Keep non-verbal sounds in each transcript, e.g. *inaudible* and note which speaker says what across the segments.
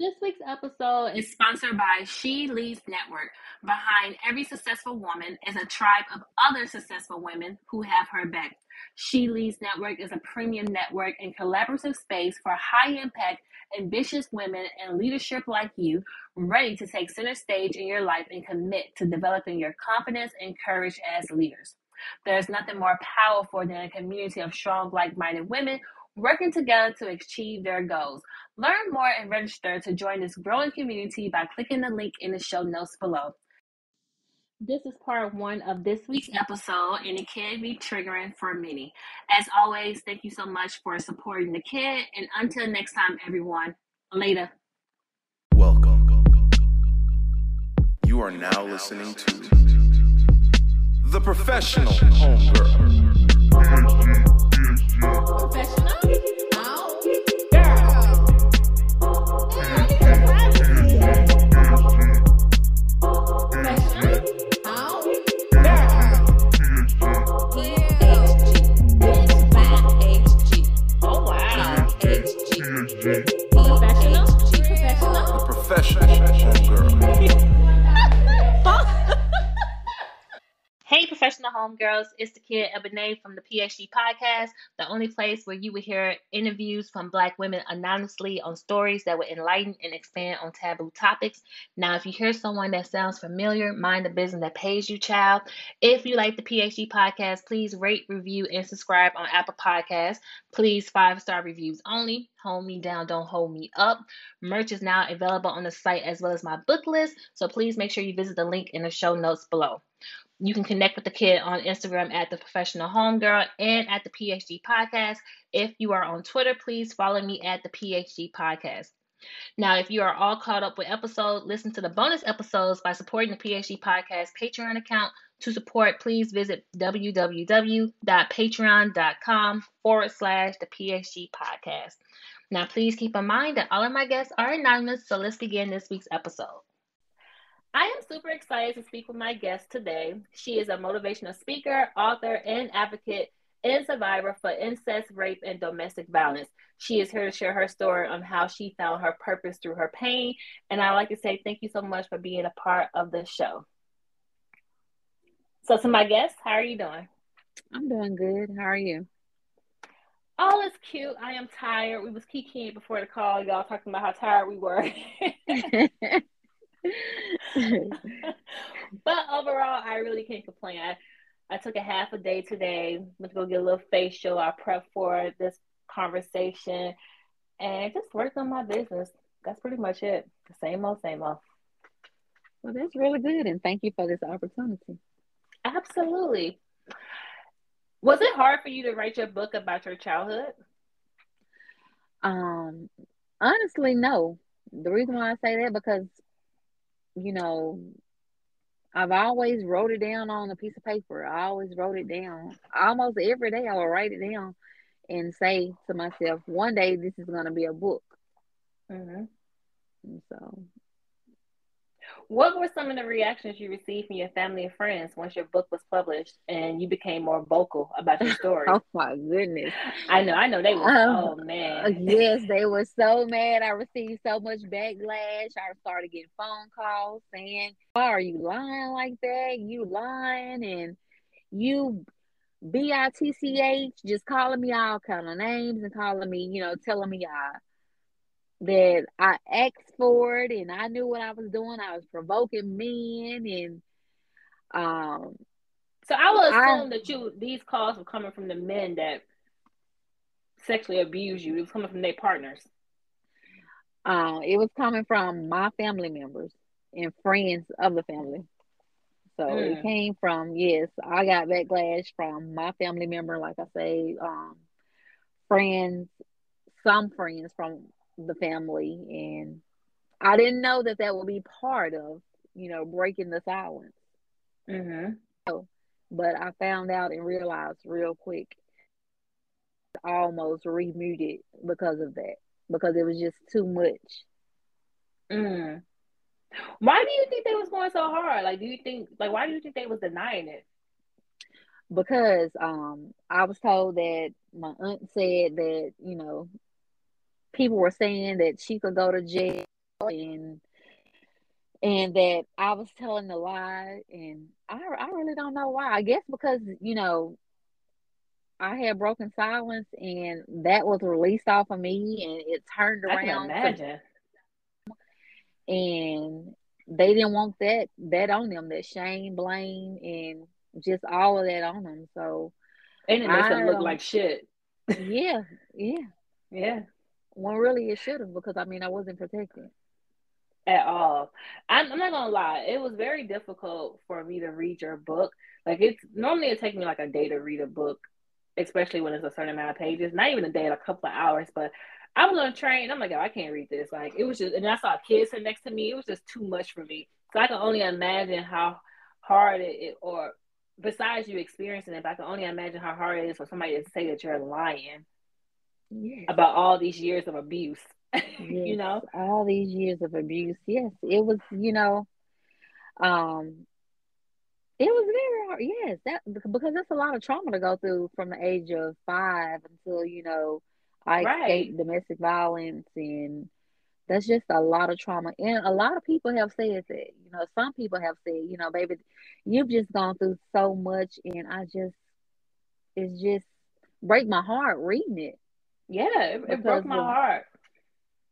Speaker 1: This week's episode is sponsored by She Leads Network. Behind every successful woman is a tribe of other successful women who have her back. She Leads Network is a premium network and collaborative space for high impact, ambitious women and leadership like you, ready to take center stage in your life and commit to developing your confidence and courage as leaders. There's nothing more powerful than a community of strong, like minded women working together to achieve their goals. Learn more and register to join this growing community by clicking the link in the show notes below. This is part one of this week's episode, and it can be triggering for many. As always, thank you so much for supporting the kid, and until next time, everyone, later.
Speaker 2: Welcome. You are now listening to The Professional Homegirl.
Speaker 1: Professional? From the PHG podcast, the only place where you will hear interviews from Black women anonymously on stories that will enlighten and expand on taboo topics. Now, if you hear someone that sounds familiar, mind the business that pays you, child. If you like the PHG podcast, please rate, review, and subscribe on Apple Podcasts. Please, five star reviews only. Hold me down, don't hold me up. Merch is now available on the site as well as my book list, so please make sure you visit the link in the show notes below. You can connect with the kid on Instagram at the professional homegirl and at the PHG podcast. If you are on Twitter, please follow me at the PHG podcast. Now, if you are all caught up with episodes, listen to the bonus episodes by supporting the PHG podcast Patreon account. To support, please visit www.patreon.com forward slash the PHG podcast. Now, please keep in mind that all of my guests are anonymous, so let's begin this week's episode. I am super excited to speak with my guest today. She is a motivational speaker, author, and advocate and survivor for incest, rape, and domestic violence. She is here to share her story on how she found her purpose through her pain. And I'd like to say thank you so much for being a part of the show. So, to my guests, how are you doing?
Speaker 3: I'm doing good. How are you?
Speaker 1: All is cute. I am tired. We was kikiing before the call, y'all talking about how tired we were. *laughs* *laughs* *laughs* but overall, I really can't complain. I, I took a half a day today. Went to go get a little facial. I prepped for this conversation and just worked on my business. That's pretty much it. Same old, same old.
Speaker 3: Well, that's really good, and thank you for this opportunity.
Speaker 1: Absolutely. Was it hard for you to write your book about your childhood?
Speaker 3: Um, honestly, no. The reason why I say that because, you know, I've always wrote it down on a piece of paper. I always wrote it down. Almost every day, I will write it down and say to myself, "One day, this is going to be a book."
Speaker 1: Mm-hmm.
Speaker 3: And so
Speaker 1: What were some of the reactions you received from your family and friends once your book was published and you became more vocal about your *laughs* story?
Speaker 3: oh my goodness.
Speaker 1: I know, I know they were.
Speaker 3: Um,
Speaker 1: oh
Speaker 3: Uh,
Speaker 1: man,
Speaker 3: yes, they were so mad. I received so much backlash. I started getting phone calls saying, Why are you lying like that? You lying and you B I T C H just calling me all kind of names and calling me, you know, telling me I that I asked for it and I knew what I was doing. I was provoking men and um
Speaker 1: so I will
Speaker 3: I-
Speaker 1: assume that you these calls were coming from the men that sexually abused you. It was coming from their partners.
Speaker 3: Uh, it was coming from my family members and friends of the family. So
Speaker 1: Mm.
Speaker 3: it came from yes, I got backlash from my family member, like I say, um, friends, some friends from the family, and I didn't know that that would be part of you know breaking the silence.
Speaker 1: Mm-hmm.
Speaker 3: But I found out and realized real quick, almost remuted because of that because it was just too much.
Speaker 1: Mm. Why do you think they was going so hard? Like, do you think like why do you think they was denying it?
Speaker 3: because um I was told that my aunt said that you know people were saying that she could go to jail and and that I was telling a lie and I I really don't know why. I guess because you know I had broken silence and that was released off of me and it turned around.
Speaker 1: I can
Speaker 3: to-
Speaker 1: imagine.
Speaker 3: and they didn't want that that on them that shame blame and just all of that on them so
Speaker 1: And it makes them look
Speaker 3: um,
Speaker 1: like shit.
Speaker 3: yeah yeah *laughs*
Speaker 1: Yeah.
Speaker 3: Well, really, it should have because I mean I wasn't protected.
Speaker 1: At all. I'm, I'm not gonna lie, it was very difficult for me to read your book. Like it's normally it takes me like a day to read a book, especially when it's a certain amount of pages. Not even a day, a couple of hours, but I was on a train. I'm like, oh, I can't read this. Like it was just, and I saw a kid sitting next to me. It was just too much for me. So I can only imagine how hard it, it or besides you experiencing it, I can only imagine how hard it is for somebody to say that you're lying
Speaker 3: Yes.
Speaker 1: about all these years of abuse. *laughs* you know?
Speaker 3: all these years of abuse. Yes, it was. You know, um, it was very hard. Yes, that because that's a lot of trauma to go through from the age of five until you know I
Speaker 1: Right.
Speaker 3: escaped domestic violence and. That's just a lot of trauma. And a lot of people have said that. You know, some people have said, you know, baby, you've just gone through so much and I just it's just break my heart reading it.
Speaker 1: Yeah, it, it broke my heart.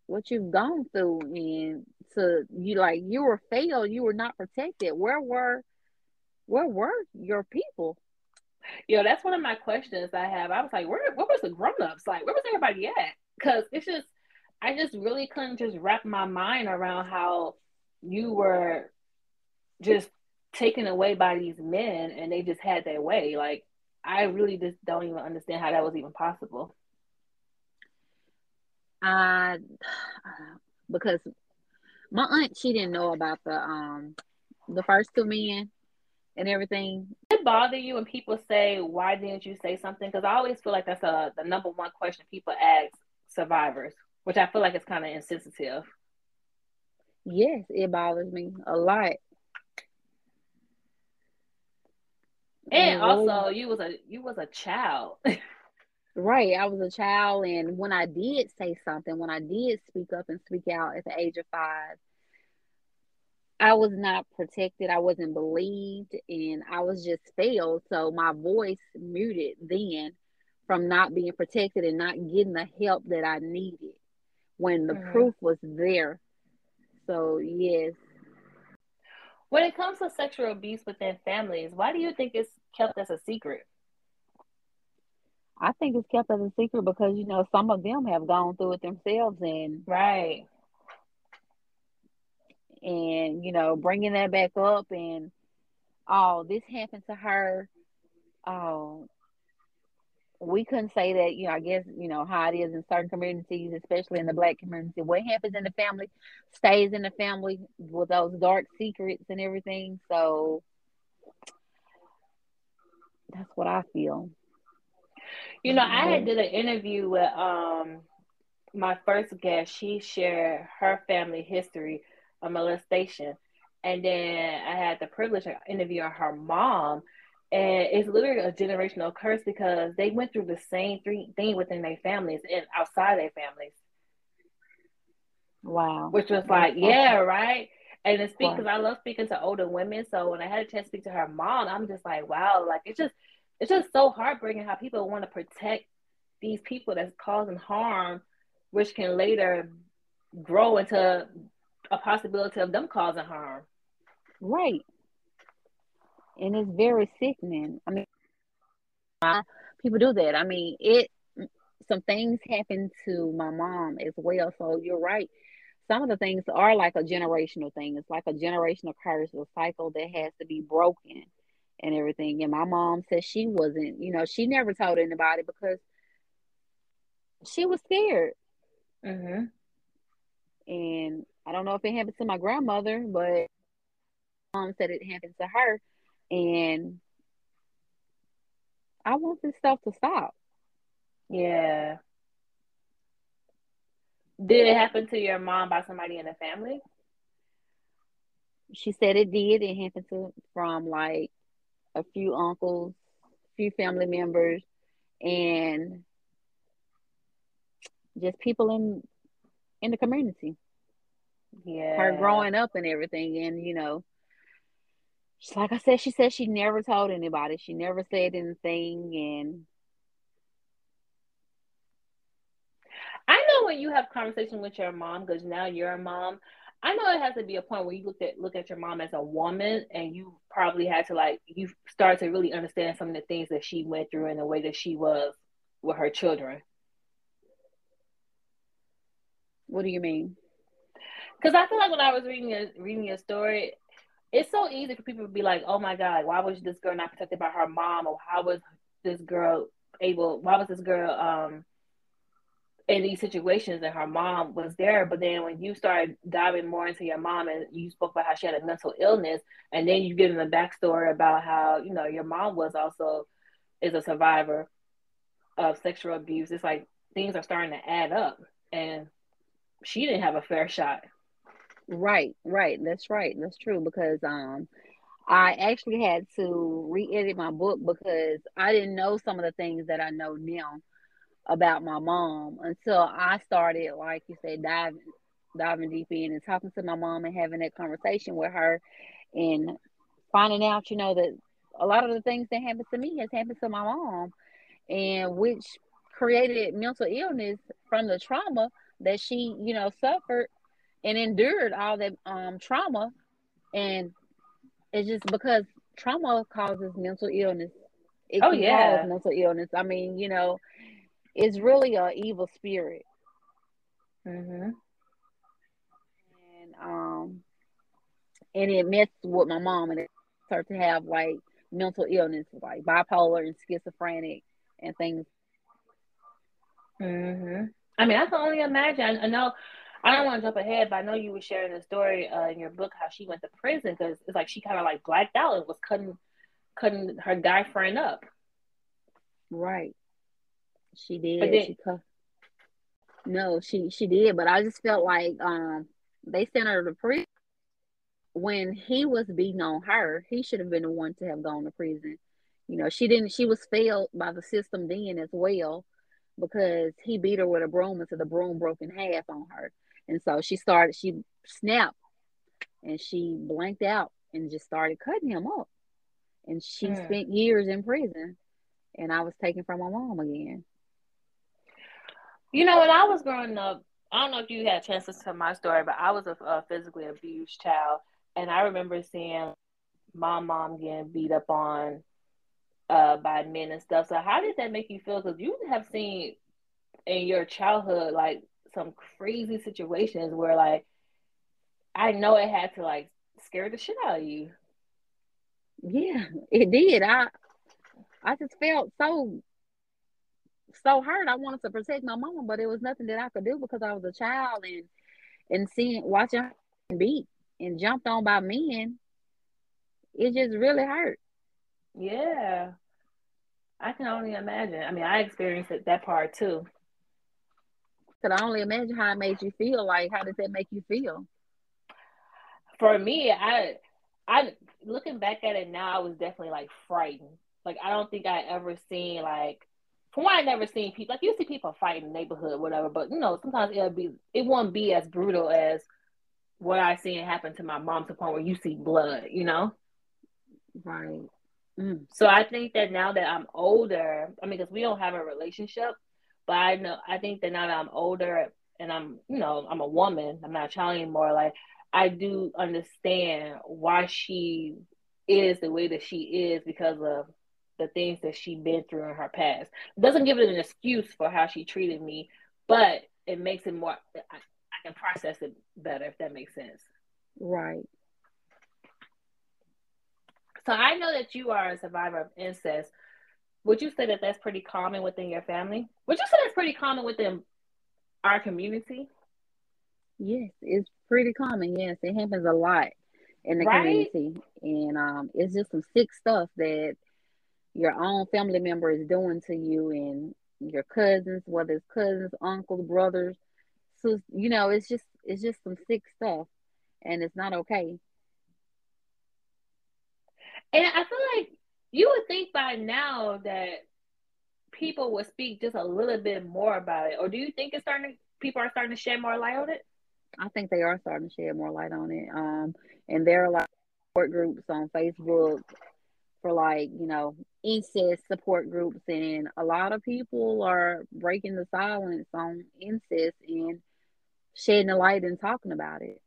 Speaker 3: what you've gone through and to you like you were failed you were not protected where were where were your people
Speaker 1: Yo, that's one of my questions I have. I was like, where, where was the grown-ups? Like, where was everybody at? Because it's just, I just really couldn't just wrap my mind around how you were just taken away by these men and they just had their way. Like, I really just don't even understand how that was even possible.
Speaker 3: I *sighs* because my aunt she didn't know about the um the first two men and everything
Speaker 1: Does it bother you when people say, why didn't you say something? Because I always feel like that's a, the number one question people ask survivors, which I feel like it's kind of insensitive.
Speaker 3: yes it bothers me a lot
Speaker 1: And also, you was a you was a child. *laughs*
Speaker 3: Right. I was a child, and when I did say something, when I did speak up and speak out at the age of five, I was not protected. I wasn't believed, and I was just failed. So my voice muted then from not being protected and not getting the help that I needed when the
Speaker 1: Mhm.
Speaker 3: proof was there. So, yes.
Speaker 1: when it comes to sexual abuse within families, why do you think it's kept as a secret?
Speaker 3: I think it's kept as a secret because, you know, some of them have gone through it themselves and
Speaker 1: Right.
Speaker 3: and you know bringing that back up and oh this happened to her. Oh we couldn't say that you know i guess you know how it is in certain communities especially in the black community. What happens in the family stays in the family with those dark secrets and everything. So that's what i feel
Speaker 1: You know, I had did an interview with um my first guest, she shared her family history of molestation. And then I had the privilege of interviewing her mom. And it's literally a generational curse because they went through the same three, thing within their families and outside their families.
Speaker 3: Wow.
Speaker 1: Which was like, yeah, right. And speak because I love speaking to older women. So when I had a chance to speak to her mom, I'm just like, wow, like it's just it's just so heartbreaking how people want to protect these people that's causing harm, which can later grow into a possibility of them causing harm.
Speaker 3: Right. And it's very sickening. I mean, people do that. I mean, it some things happen to my mom as well. So you're right. Some of the things are like a generational thing. It's like a generational curse, a cycle that has to be broken and everything. And my mom said she wasn't, you know, she never told anybody because she was scared.
Speaker 1: Mm-hmm.
Speaker 3: And I don't know if it happened to my grandmother, but mom said it happened to her. And I want this stuff to stop.
Speaker 1: Yeah. Did it happen to your mom by somebody in the family?
Speaker 3: She said it did. It happened to from like a few uncles, a few family members, and just people in in the community.
Speaker 1: Yeah.
Speaker 3: Her growing up and everything. And, you know, like I said, she said she never told anybody. She never said anything. And
Speaker 1: I know when you have conversation with your mom, because now you're a mom, I know it has to be a point where you look at look at your mom as a woman and you probably had to like you start to really understand some of the things that she went through and the way that she was with her children.
Speaker 3: What do you mean?
Speaker 1: Because I feel like when I was reading a reading a story, it's so easy for people to be like, "Oh my God, why was this girl not protected by her mom?" Or how was this girl able? Why was this girl um in these situations and her mom was there? But then when you start diving more into your mom and you spoke about how she had a mental illness, and then you give them a backstory about how you know your mom was also is a survivor of sexual abuse. It's like things are starting to add up, and she didn't have a fair shot.
Speaker 3: Right, right. That's right. That's true because um I actually had to re-edit my book because I didn't know some of the things that I know now about my mom until I started, like you said, diving diving deep in and talking to my mom and having that conversation with her and finding out, you know, that a lot of the things that happened to me has happened to my mom and which created mental illness from the trauma that she, you know, suffered and endured all that um, trauma. And it's just because trauma causes mental illness. It
Speaker 1: oh, yeah.
Speaker 3: mental illness. I mean, you know, it's really a evil spirit.
Speaker 1: Mm-hmm.
Speaker 3: And um, and it messed with my mom, and it started to have like mental illness, like bipolar and schizophrenic and things.
Speaker 1: Mm-hmm. I mean, I can only imagine. I know. I don't want to jump ahead, but I know you were sharing the story uh, in your book how she went to prison because it's like she kind of like blacked out and was cutting, cutting her guy friend up.
Speaker 3: Right. She did.
Speaker 1: But then,
Speaker 3: she. No, she she did, but I just felt like um they sent her to prison when he was beating on her. He should have been the one to have gone to prison. You know, she didn't. She was failed by the system then as well because he beat her with a broom until the broom broke in half on her. And so she started, she snapped and she blanked out and just started cutting him up. And she
Speaker 1: Hmm.
Speaker 3: spent years in prison. And I was taken from my mom again.
Speaker 1: You know, when I was growing up, I don't know if you had a chance to tell my story, but I was a, a physically abused child, and I remember seeing my mom getting beat up on uh, by men and stuff. So, how did that make you feel? Because you have seen in your childhood like some crazy situations where, like, I know it had to like scare the shit out of you.
Speaker 3: Yeah, it did. I I just felt so so hurt. I wanted to protect my mama, but it was nothing that I could do because I was a child and and seeing watching her beat and jumped on by men. It just really hurt.
Speaker 1: Yeah, I can only imagine. I mean, I experienced it, that part too.
Speaker 3: Could I only imagine how it made you feel? Like, how did that make you feel?
Speaker 1: For me, I, I looking back at it now, I was definitely like frightened. Like I don't think I ever seen like from what I never seen people like you see people fight in the neighborhood, whatever. But you know, sometimes it'll be it won't be as brutal as what I seen happen to my mom to the point where you see blood. You know,
Speaker 3: right?
Speaker 1: Mm. So I think that now that I'm older, I mean, because we don't have a relationship, but I know I think that now that I'm older and I'm, you know, I'm a woman, I'm not a child anymore. Like I do understand why she is the way that she is because of the things that she been through in her past. It doesn't give it an excuse for how she treated me, but it makes it more. I, I can process it better if that makes sense.
Speaker 3: Right.
Speaker 1: So I know that you are a survivor of incest. Would you say that that's pretty common within your family? Would you say that's pretty common within our community?
Speaker 3: Yes, it's pretty common. Yes, it happens a lot in the right? community, and um, it's just some sick stuff that your own family member is doing to you, and your cousins, whether it's cousins, uncles, brothers. So you know, it's just it's just some sick stuff, and it's not okay.
Speaker 1: And I feel like you would think by now that people would speak just a little bit more about it, or do you think it's starting? To, people are starting to shed more light on it.
Speaker 3: I think they are starting to shed more light on it. Um, and there are like support groups on Facebook for like you know incest support groups, and a lot of people are breaking the silence on incest and shedding the light and talking about it.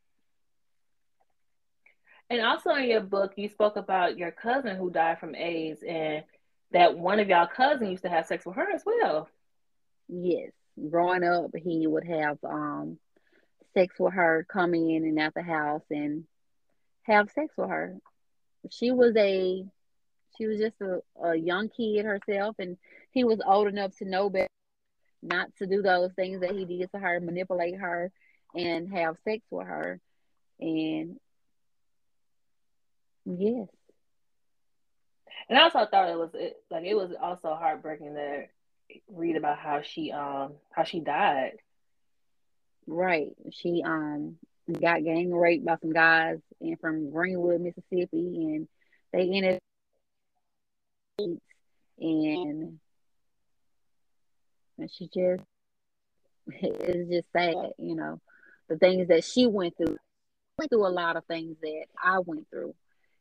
Speaker 1: And also in your book, you spoke about your cousin who died from AIDS, and that one of y'all cousins used to have sex with her as well.
Speaker 3: Yes, growing up, he would have um sex with her, come in and out the house and have sex with her. She was a she was just a, a young kid herself and he was old enough to know better not to do those things that he did to her, manipulate her and have sex with her. And yes.
Speaker 1: And I also thought it was like it was also heartbreaking to read about how she um how she died.
Speaker 3: Right. She um got gang raped by some guys and from Greenwood, Mississippi, and they ended and and she just *laughs* it's just sad, you know, the things that she went through. Went through a lot of things that I went through,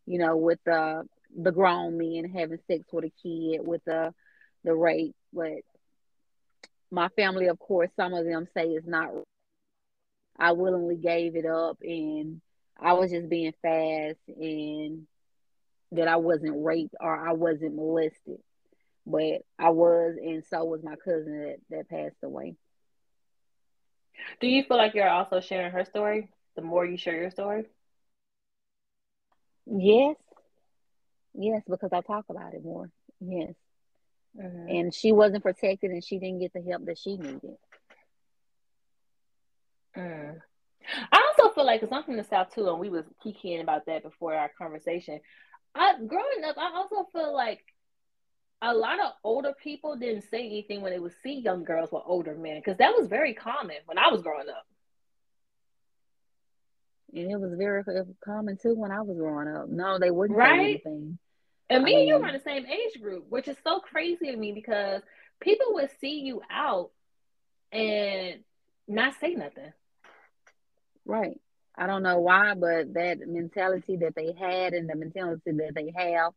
Speaker 3: you know, with the the grown men having sex with a kid, with the the rape. But my family, of course, some of them say it's not I willingly gave it up and I was just being fast and that I wasn't raped or I wasn't molested. But I was and so was my cousin that, that passed away.
Speaker 1: Do you feel like you're also sharing her story the more you share your story?
Speaker 3: Yes. Yes, because I talk about it more. Yes. Mm-hmm. And she wasn't protected and she didn't get the help that she needed.
Speaker 1: Mm. I also feel like, because I'm from the South too, and we was kicking about that before our conversation. I growing up, I also feel like a lot of older people didn't say anything when they would see young girls with older men, because that was very common when I was growing up.
Speaker 3: And it was very common too when I was growing up. No, they wouldn't right? say anything.
Speaker 1: And me I mean, and you um, were in the same age group, which is so crazy to me because people would see you out and not say nothing.
Speaker 3: Right. I don't know why, but that mentality that they had and the mentality that they have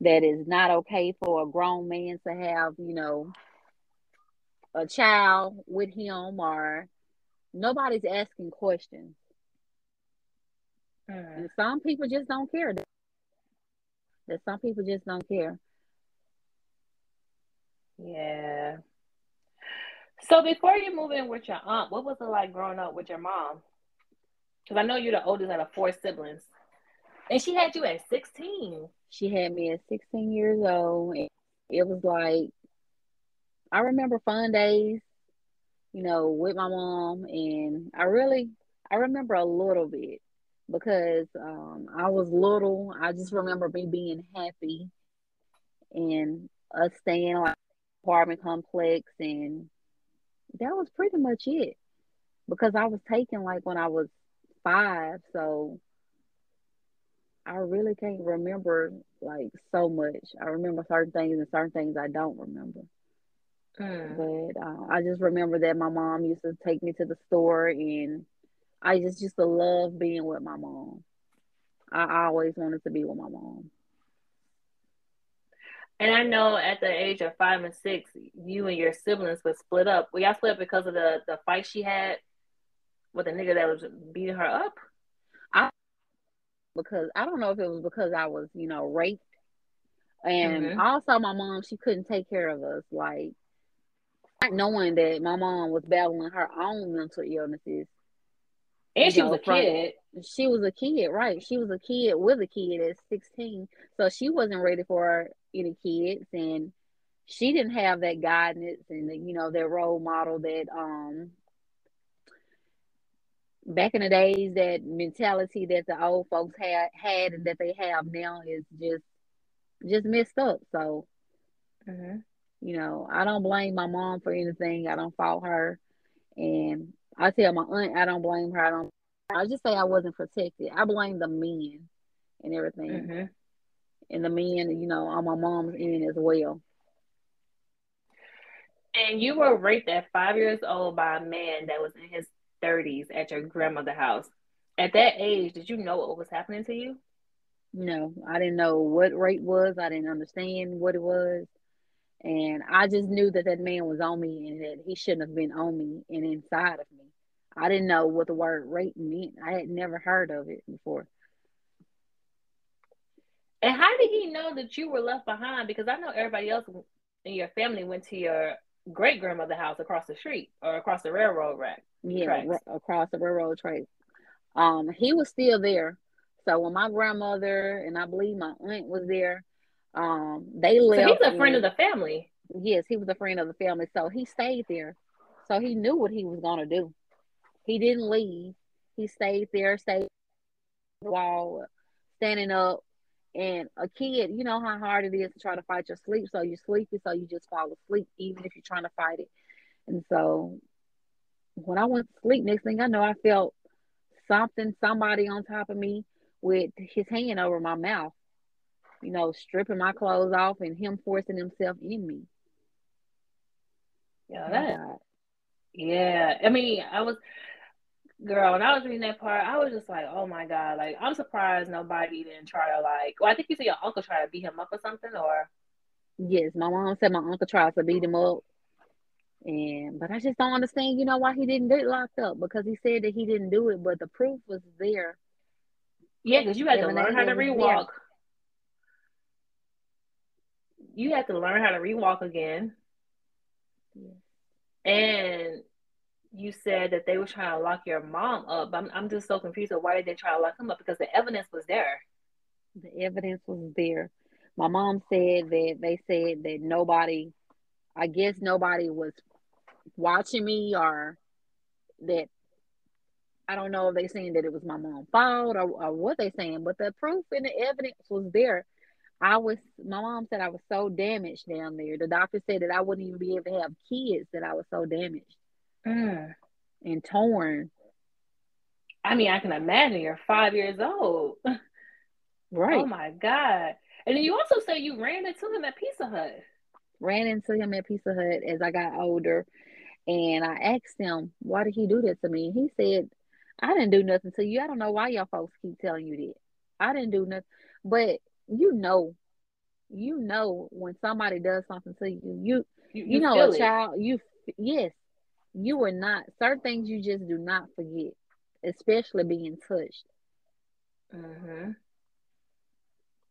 Speaker 3: that is not okay for a grown man to have, you know, a child with him or nobody's asking questions. Mm. And some people just don't care. That some people just don't care.
Speaker 1: Yeah. So before you move in with your aunt, what was it like growing up with your mom? Because I know you're the oldest out of four siblings. And she had you at 16.
Speaker 3: She had me at 16 years old. It was like, I remember fun days, you know, with my mom. And I really, I remember a little bit because um, I was little. I just remember me being happy and us staying like apartment complex and that was pretty much it. Because I was taken like when I was five, so I really can't remember like so much. I remember certain things and certain things I don't remember.
Speaker 1: Mm.
Speaker 3: But uh, I just remember that my mom used to take me to the store, and I just used to love being with my mom. I always wanted to be with my mom.
Speaker 1: And I know at the age of five and six, you and your siblings were split up. Were y'all split up because of the, the fight she had with a nigga that was beating her up?
Speaker 3: I because I don't know if it was because I was, you know, raped. And
Speaker 1: Mhm.
Speaker 3: also my mom, she couldn't take care of us. Like not knowing that my mom was battling her own mental illnesses.
Speaker 1: And she
Speaker 3: know,
Speaker 1: was a
Speaker 3: from-
Speaker 1: kid.
Speaker 3: She was a kid, right? She was a kid with a kid at 16. So she wasn't ready for any kids and she didn't have that guidance and you know that role model that um back in the days that mentality that the old folks had had and that they have now is just just messed up. So
Speaker 1: Mhm.
Speaker 3: you know, I don't blame my mom for anything. I don't fault her. And I tell my aunt I don't blame her. I don't I just say I wasn't protected. I blame the men and everything.
Speaker 1: Mhm.
Speaker 3: And the men, you know, on my mom's end as well.
Speaker 1: And you were raped at five years old by a man that was in his 30s at your grandmother's house. At that age, did you know what was happening to you?
Speaker 3: No, I didn't know what rape was. I didn't understand what it was. And I just knew that that man was on me and that he shouldn't have been on me and inside of me. I didn't know what the word rape meant. I had never heard of it before.
Speaker 1: And how did he know that you were left behind? Because I know everybody else in your family went to your great grandmother's house across the street or across the railroad rack.
Speaker 3: Yeah, ro- across the railroad track. Um, he was still there. So when my grandmother and I believe my aunt was there, um, they
Speaker 1: So he's a friend of the family.
Speaker 3: Yes, he was a friend of the family, so he stayed there. So he knew what he was gonna do. He didn't leave. He stayed there, stayed while standing up. And a kid, you know how hard it is to try to fight your sleep. So you're sleepy, so you just fall asleep, even if you're trying to fight it. And so when I went to sleep, next thing I know, I felt something, somebody on top of me with his hand over my mouth, you know, stripping my clothes off and him forcing himself in me.
Speaker 1: Yeah, that
Speaker 3: God.
Speaker 1: Yeah, I mean, I was, girl, when I was reading that part, I was just like, oh my God, like, I'm surprised nobody didn't try to, like, well, I think you said your uncle tried to beat him up or something, or,
Speaker 3: Yes, my mom said my uncle tried to beat him up. And but I just don't understand, you know, why he didn't get locked up because he said that he didn't do it, but the proof was there.
Speaker 1: yeah, because you had to learn how to
Speaker 3: was there.
Speaker 1: rewalk. You had to learn how to rewalk again. And you said that they were trying to lock your mom up. I'm, I'm just so confused of why did they try to lock him up because the evidence was there.
Speaker 3: The evidence was there. My mom said that they said that nobody, I guess nobody was watching me or that I don't know if they saying that it was my mom's fault or, or what they saying, but the proof and the evidence was there. I was my mom said I was so damaged down there. The doctor said that I wouldn't even be able to have kids that I was so damaged mm. and torn.
Speaker 1: I mean, I can imagine you're five years old. *laughs*
Speaker 3: Right.
Speaker 1: Oh my God. And then you also say you ran into him at Pizza Hut.
Speaker 3: Ran into him at Pizza Hut as I got older and I asked him, why did he do that to me? And he said, I didn't do nothing to you. I don't know why y'all folks keep telling you that. I didn't do nothing. But you know, you know when somebody does something to you, you
Speaker 1: You,
Speaker 3: you, know
Speaker 1: feel
Speaker 3: a
Speaker 1: it.
Speaker 3: child you yes you were not certain things you just do not forget especially being touched
Speaker 1: Mm-hmm.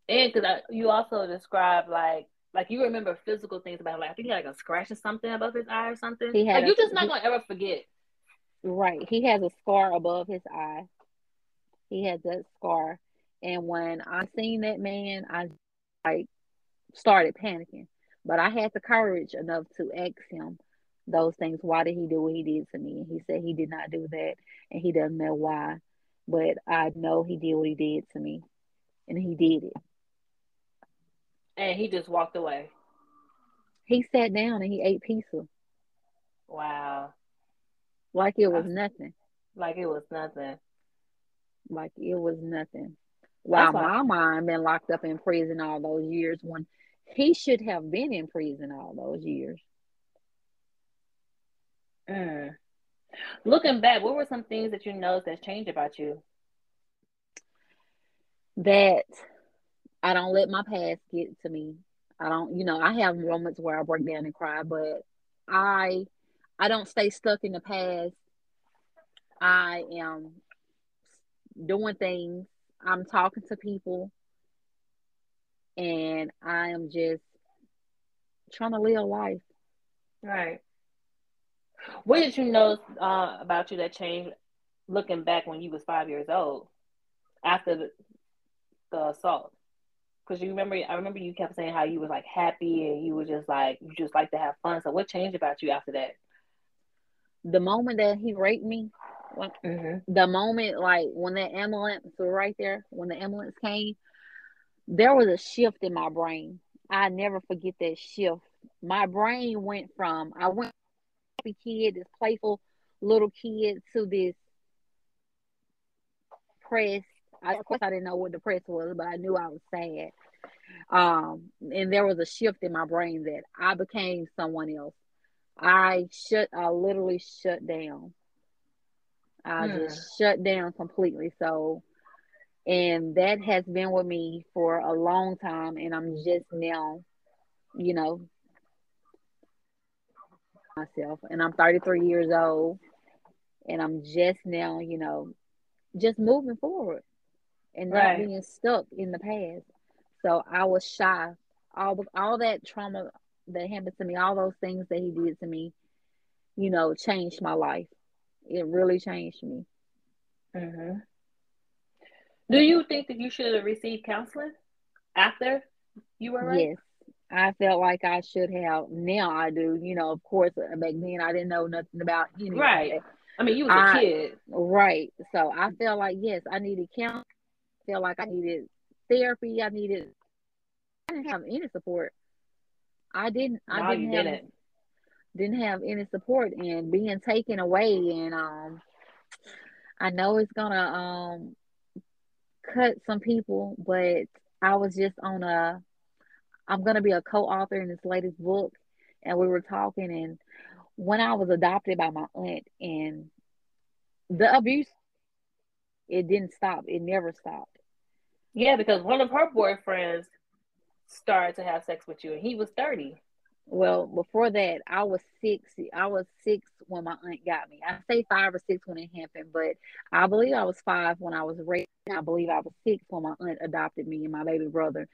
Speaker 1: And because you also described like like you remember physical things about him. Like I think he had like a scratch or something above his eye or something.
Speaker 3: He had
Speaker 1: like
Speaker 3: a-
Speaker 1: you're just not gonna ever forget.
Speaker 3: right. He has a scar above his eye. He has that scar. And when i seen that man i like started panicking. But i had the courage enough to ask him those things. Why did he do what he did to me? And he said he did not do that and he doesn't know why. But i know he did what he did to me and he did it
Speaker 1: And he just walked away.
Speaker 3: he sat down and he ate pizza
Speaker 1: Wow.
Speaker 3: Like it was nothing.
Speaker 1: Like it was nothing.
Speaker 3: Like it was nothing. While my mom been locked up in prison all those years when he should have been in prison all those years.
Speaker 1: Mm. Looking back, what were some things that you noticed that's changed about you?
Speaker 3: That I don't let my past get to me. I don't, you know, I have moments where I break down and cry, but I I don't stay stuck in the past. I am doing things. I'm talking to people and I am just trying to live a life.
Speaker 1: Right. What did you know uh, about you that changed looking back when you was five years old after the, the assault? Because you remember, I remember you kept saying how you was like happy and you were just like you just like to have fun. So what changed about you after that?
Speaker 3: The moment that he raped me, when,
Speaker 1: Mm-hmm.
Speaker 3: the moment like when the ambulance was right there, when the ambulance came, there was a shift in my brain. I never forget that shift. My brain went from I went happy kid, this playful little kid, to this depressed. I, of course, I didn't know what depressed was, but I knew I was sad. Um, and there was a shift in my brain that I became someone else. I shut. I literally shut down. I
Speaker 1: Hmm.
Speaker 3: just shut down completely. So, and that has been with me for a long time, and I'm just now, you know, myself. And I'm 33 years old, and I'm just now, you know, just moving forward and not
Speaker 1: Right.
Speaker 3: being stuck in the past. So I was shy. All all that trauma that happened to me, all those things that he did to me, you know, changed my life. It really changed me.
Speaker 1: Mm-hmm. Do you think that you should have received counseling after you were raped?
Speaker 3: Yes. I felt like I should have. Now I do. You know, of course, uh, back then I didn't know nothing about of
Speaker 1: Right. I mean, you was a
Speaker 3: I-
Speaker 1: kid.
Speaker 3: Right. So I felt like yes, I needed count. Felt like I needed therapy. I needed. I didn't have any support. I didn't.
Speaker 1: No,
Speaker 3: I didn't have.
Speaker 1: didn't.
Speaker 3: Didn't have any support, and being taken away, and um, I know it's gonna um cut some people, but I was just on a. I'm gonna be a co-author in this latest book, and we were talking, and when I was adopted by my aunt, and the abuse, it didn't stop. It never stopped.
Speaker 1: Yeah, because one of her boyfriends started to have sex with you, and he was thirty.
Speaker 3: Well, before that, I was six. I was six when my aunt got me. I say five or six when it happened, but I believe I was five when I was raped. I believe I was six when my aunt adopted me and my baby brother.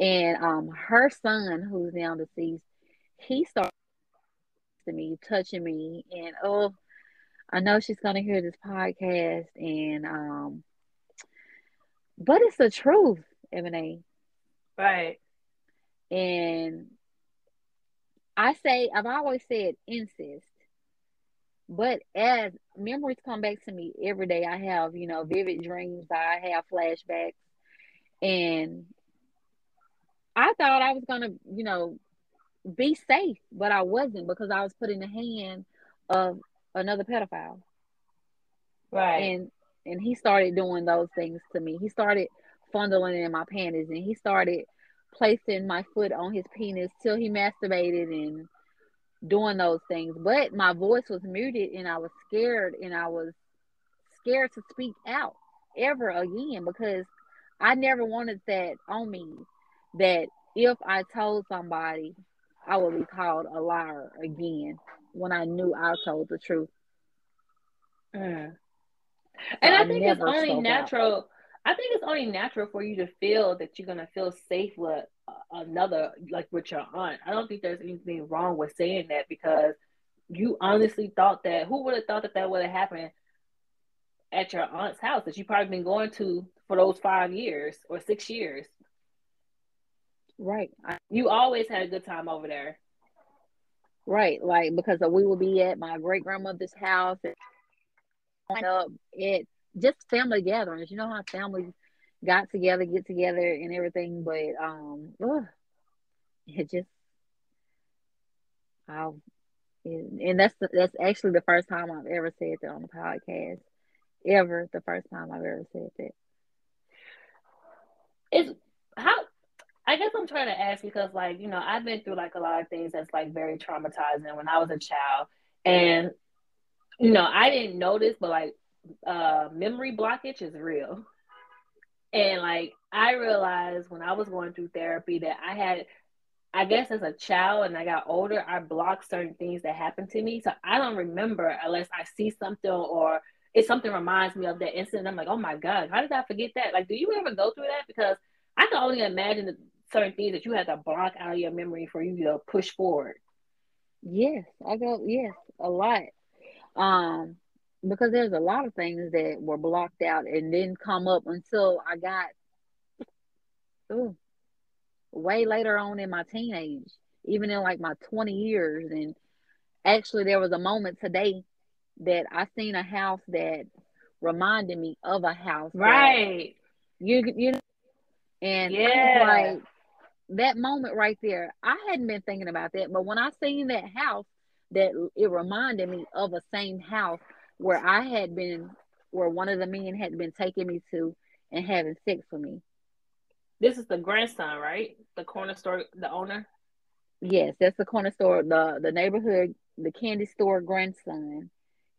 Speaker 3: And um, her son, who's now deceased, he started to me, touching me, and oh, I know she's gonna hear this podcast, and um, but it's the truth, Emily.
Speaker 1: Right.
Speaker 3: And I say, I've always said incest, but as memories come back to me every day, I have, you know, vivid dreams, I have flashbacks, and I thought I was going to, you know, be safe, but I wasn't because I was put in the hand of another pedophile.
Speaker 1: Right.
Speaker 3: And and he started doing those things to me. He started fondling in my panties and he started placing my foot on his penis till he masturbated and doing those things. But my voice was muted and I was scared and I was scared to speak out ever again because I never wanted that on me that if I told somebody I would be called a liar again when I knew I told the truth.
Speaker 1: Mm. And I
Speaker 3: I
Speaker 1: think it's only
Speaker 3: spoke out.
Speaker 1: natural. I think it's only natural for you to feel that you're gonna feel safe with another, like with your aunt. I don't think there's anything wrong with saying that because you honestly thought that. Who would have thought that that would have happened at your aunt's house that you probably been going to for those five years or six years?
Speaker 3: Right. I,
Speaker 1: You always had a good time over there.
Speaker 3: right. Like because we would be at my great grandmother's house and up at just family gatherings. You know how families got together, get together and everything, but um ugh, it just I And, that's that's actually the first time I've ever said that on the podcast. Ever the first time I've ever said that.
Speaker 1: Is how I guess I'm trying to ask because like, you know, I've been through like a lot of things that's like very traumatizing when I was a child. And know, I didn't notice, but like uh memory blockage is real. And like I realized when I was going through therapy that I had I guess as a child and I got older, I blocked certain things that happened to me. So I don't remember unless I see something or if something reminds me of that incident. I'm like, oh my God, how did I forget that? Like, do you ever go through that? Because I can only imagine the certain things that you had to block out of your memory for you to push forward.
Speaker 3: Yes, I go, yes, a lot. Um, because there's a lot of things that were blocked out and didn't come up until I got ooh, way later on in my teenage, even in like my 20 years. And actually, there was a moment today that I seen a house that reminded me of a house.
Speaker 1: Right.
Speaker 3: You you and
Speaker 1: yeah.
Speaker 3: like that moment right there, I hadn't been thinking about that. But when I seen that house, that it reminded me of a same house where I had been where one of the men had been taking me to and having sex with me.
Speaker 1: This is the grandson, right? The corner store, the owner.
Speaker 3: Yes, that's the corner store, the the neighborhood, the candy store grandson.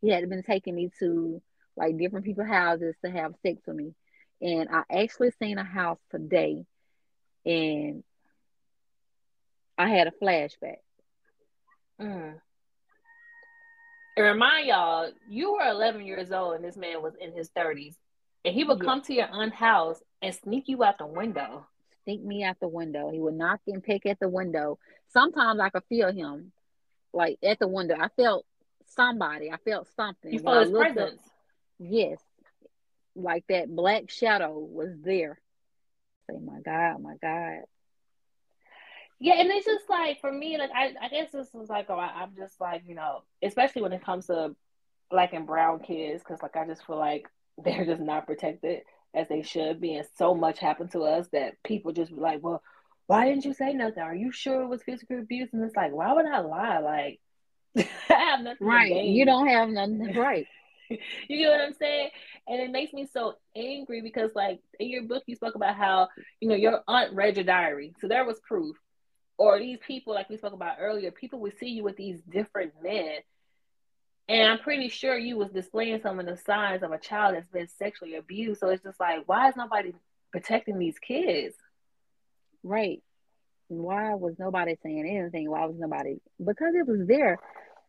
Speaker 3: He had been taking me to like different people's houses to have sex with me. And I actually seen a house today and I had a flashback.
Speaker 1: Mm. And remind y'all, you were 11 years old and this man was in his 30s. And he would yeah. come to your aunt's house and sneak you out the window.
Speaker 3: Sneak me out the window. He would knock and pick at the window. Sometimes I could feel him like at the window. I felt somebody. I felt something.
Speaker 1: You felt his presence. Up,
Speaker 3: yes. Like that black shadow was there. Say, my God, my God.
Speaker 1: Yeah, and it's just like for me, like I, I guess this was like, oh, I, I'm just like, you know, especially when it comes to black and brown kids, because like I just feel like *laughs* they're just not protected as they should be, and so much happened to us that people just be like, well, why didn't you say nothing? Are you sure it was physical abuse? And it's like, why would I lie? Like, *laughs* I have nothing.
Speaker 3: Right, you don't have nothing. *laughs* Right.
Speaker 1: you get what I'm saying? And it makes me so angry because, like, in your book, you spoke about how, you know, your aunt read your diary. So there was proof or these people, like we spoke about earlier, people would see you with these different men. And I'm pretty sure you was displaying some of the signs of a child that's been sexually abused. So it's just like, why is nobody protecting these kids?
Speaker 3: Right. Why was nobody saying anything? Why was nobody? Because it was there.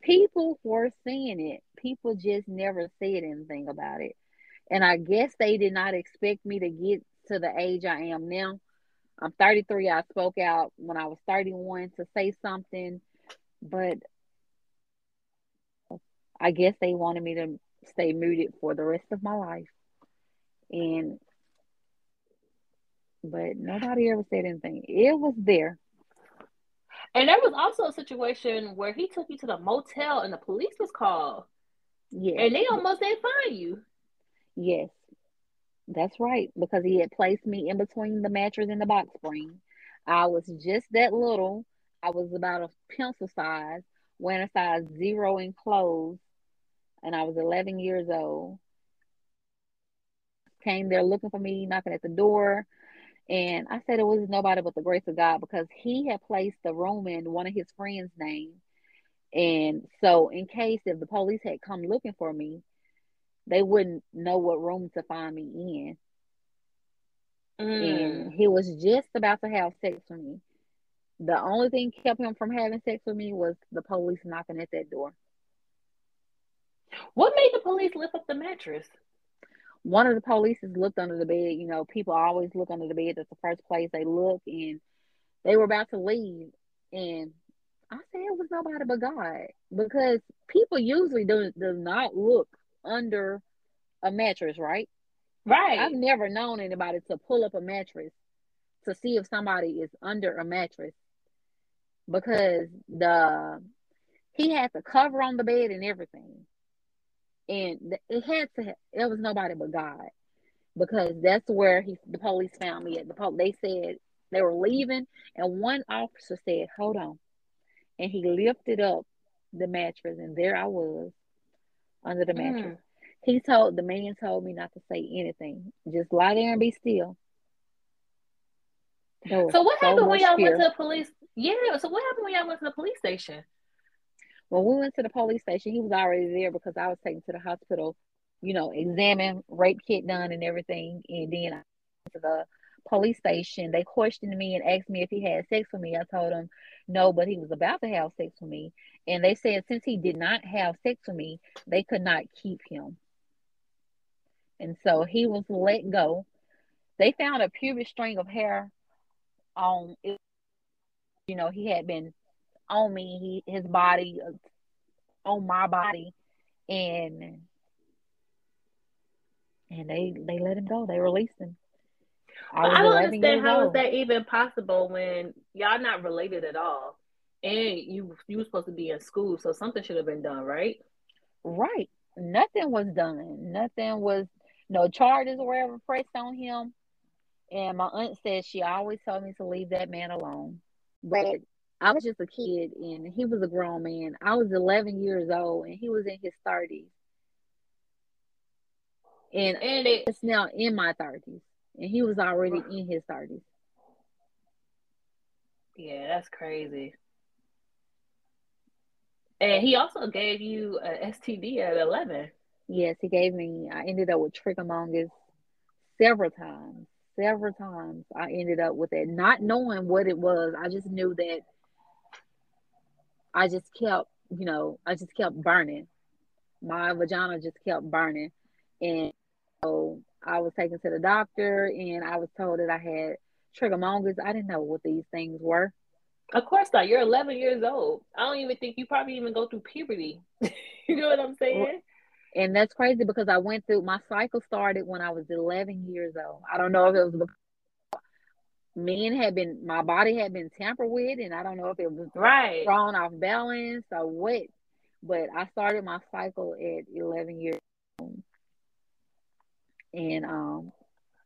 Speaker 3: People were seeing it. People just never said anything about it. And I guess they did not expect me to get to the age I am now I'm 33. I spoke out when I was 31 to say something, but I guess they wanted me to stay muted for the rest of my life. And but nobody ever said anything. It was there.
Speaker 1: And there was also a situation where he took you to the motel and the police was called.
Speaker 3: Yeah.
Speaker 1: And they almost didn't find you.
Speaker 3: Yes. That's right, because he had placed me in between the mattress and the box spring. I was just that little. I was about a pencil size, wearing a size zero in clothes, and I was 11 years old. Came there looking for me, knocking at the door. And I said it was nobody but the grace of God because he had placed the room in one of his friends' name. And so, in case if the police had come looking for me, they wouldn't know what room to find me in. Mm. And he was just about to have sex with me. The only thing kept him from having sex with me was the police knocking at that door.
Speaker 1: What made the police lift up the mattress?
Speaker 3: One of the police looked under the bed. You know, people always look under the bed. That's the first place they look. And they were about to leave. And I said it was nobody but God. Because people usually do, do not look under a mattress, right?
Speaker 1: Right.
Speaker 3: I've never known anybody to pull up a mattress to see if somebody is under a mattress because the he had the cover on the bed and everything, and it had to. It was nobody but God because that's where he the police found me at the police. They said they were leaving, and one officer said, "Hold on," and he lifted up the mattress, and there I was under the mattress. Mm. He told the man told me not to say anything, just lie there and be still.
Speaker 1: So what so happened when y'all fear. went to the police? Yeah. So what happened when y'all went to the police station?
Speaker 3: When we went to the police station, he was already there because I was taken to the hospital, you know, examined, rape kit done, and everything. And then I went to the police station. They questioned me and asked me if he had sex with me. I told them no, but he was about to have sex with me. And they said since he did not have sex with me, they could not keep him. And so he was let go. They found a pubic string of hair on you know, he had been on me, he, his body, on my body, and and they they let him go. They released him.
Speaker 1: I, I don't understand how old. is that even possible when y'all not related at all, and you you were supposed to be in school, so something should have been done, right?
Speaker 3: Right. Nothing was done. Nothing was. No charges were ever pressed on him. And my aunt said she always told me to leave that man alone. But I was just a kid and he was a grown man. I was 11 years old and he was in his 30s. And, and it, it's now in my 30s. And he was already in his 30s.
Speaker 1: Yeah, that's crazy. And he also gave you an STD at 11.
Speaker 3: Yes, he gave me, I ended up with trichomonas several times. Several times I ended up with it, not knowing what it was. I just knew that I just kept, you know, I just kept burning. My vagina just kept burning. And so I was taken to the doctor and I was told that I had trichomonas. I didn't know what these things were.
Speaker 1: Of course not. You're 11 years old. I don't even think you probably even go through puberty. *laughs* you know what I'm saying?
Speaker 3: And that's crazy because I went through my cycle started when I was 11 years old. I don't know if it was men had been my body had been tampered with and I don't know if it was
Speaker 1: right
Speaker 3: thrown off balance or what. But I started my cycle at 11 years old. And um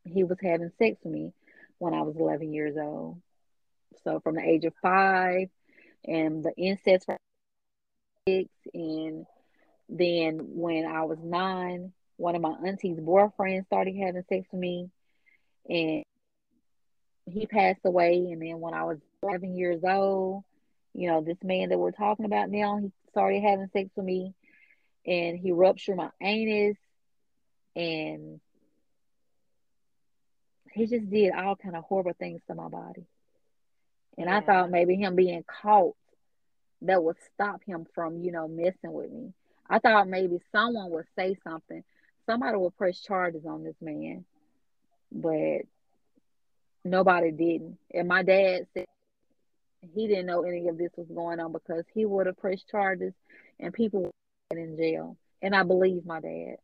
Speaker 3: he was having sex with me when I was 11 years old. So from the age of 5 and the incest six and then when I was 9, one of my auntie's boyfriends started having sex with me and he passed away. And then when I was 11 years old, you know, this man that we're talking about now, he started having sex with me and he ruptured my anus and he just did all kind of horrible things to my body. And yeah. I thought maybe him being caught that would stop him from, you know, messing with me. I thought maybe someone would say something. Somebody would press charges on this man. But nobody didn't. And my dad said he didn't know any of this was going on because he would have pressed charges and people would in jail. And I believe my dad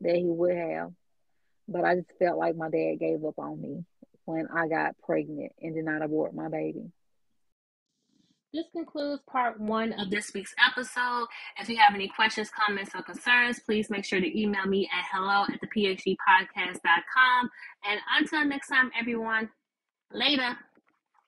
Speaker 3: that he would have. But I just felt like my dad gave up on me when I got pregnant and did not abort my baby.
Speaker 1: This concludes part one of this week's episode. If you have any questions, comments, or concerns, please make sure to email me at hello at the phgpodcast.com. And until next time, everyone, Later.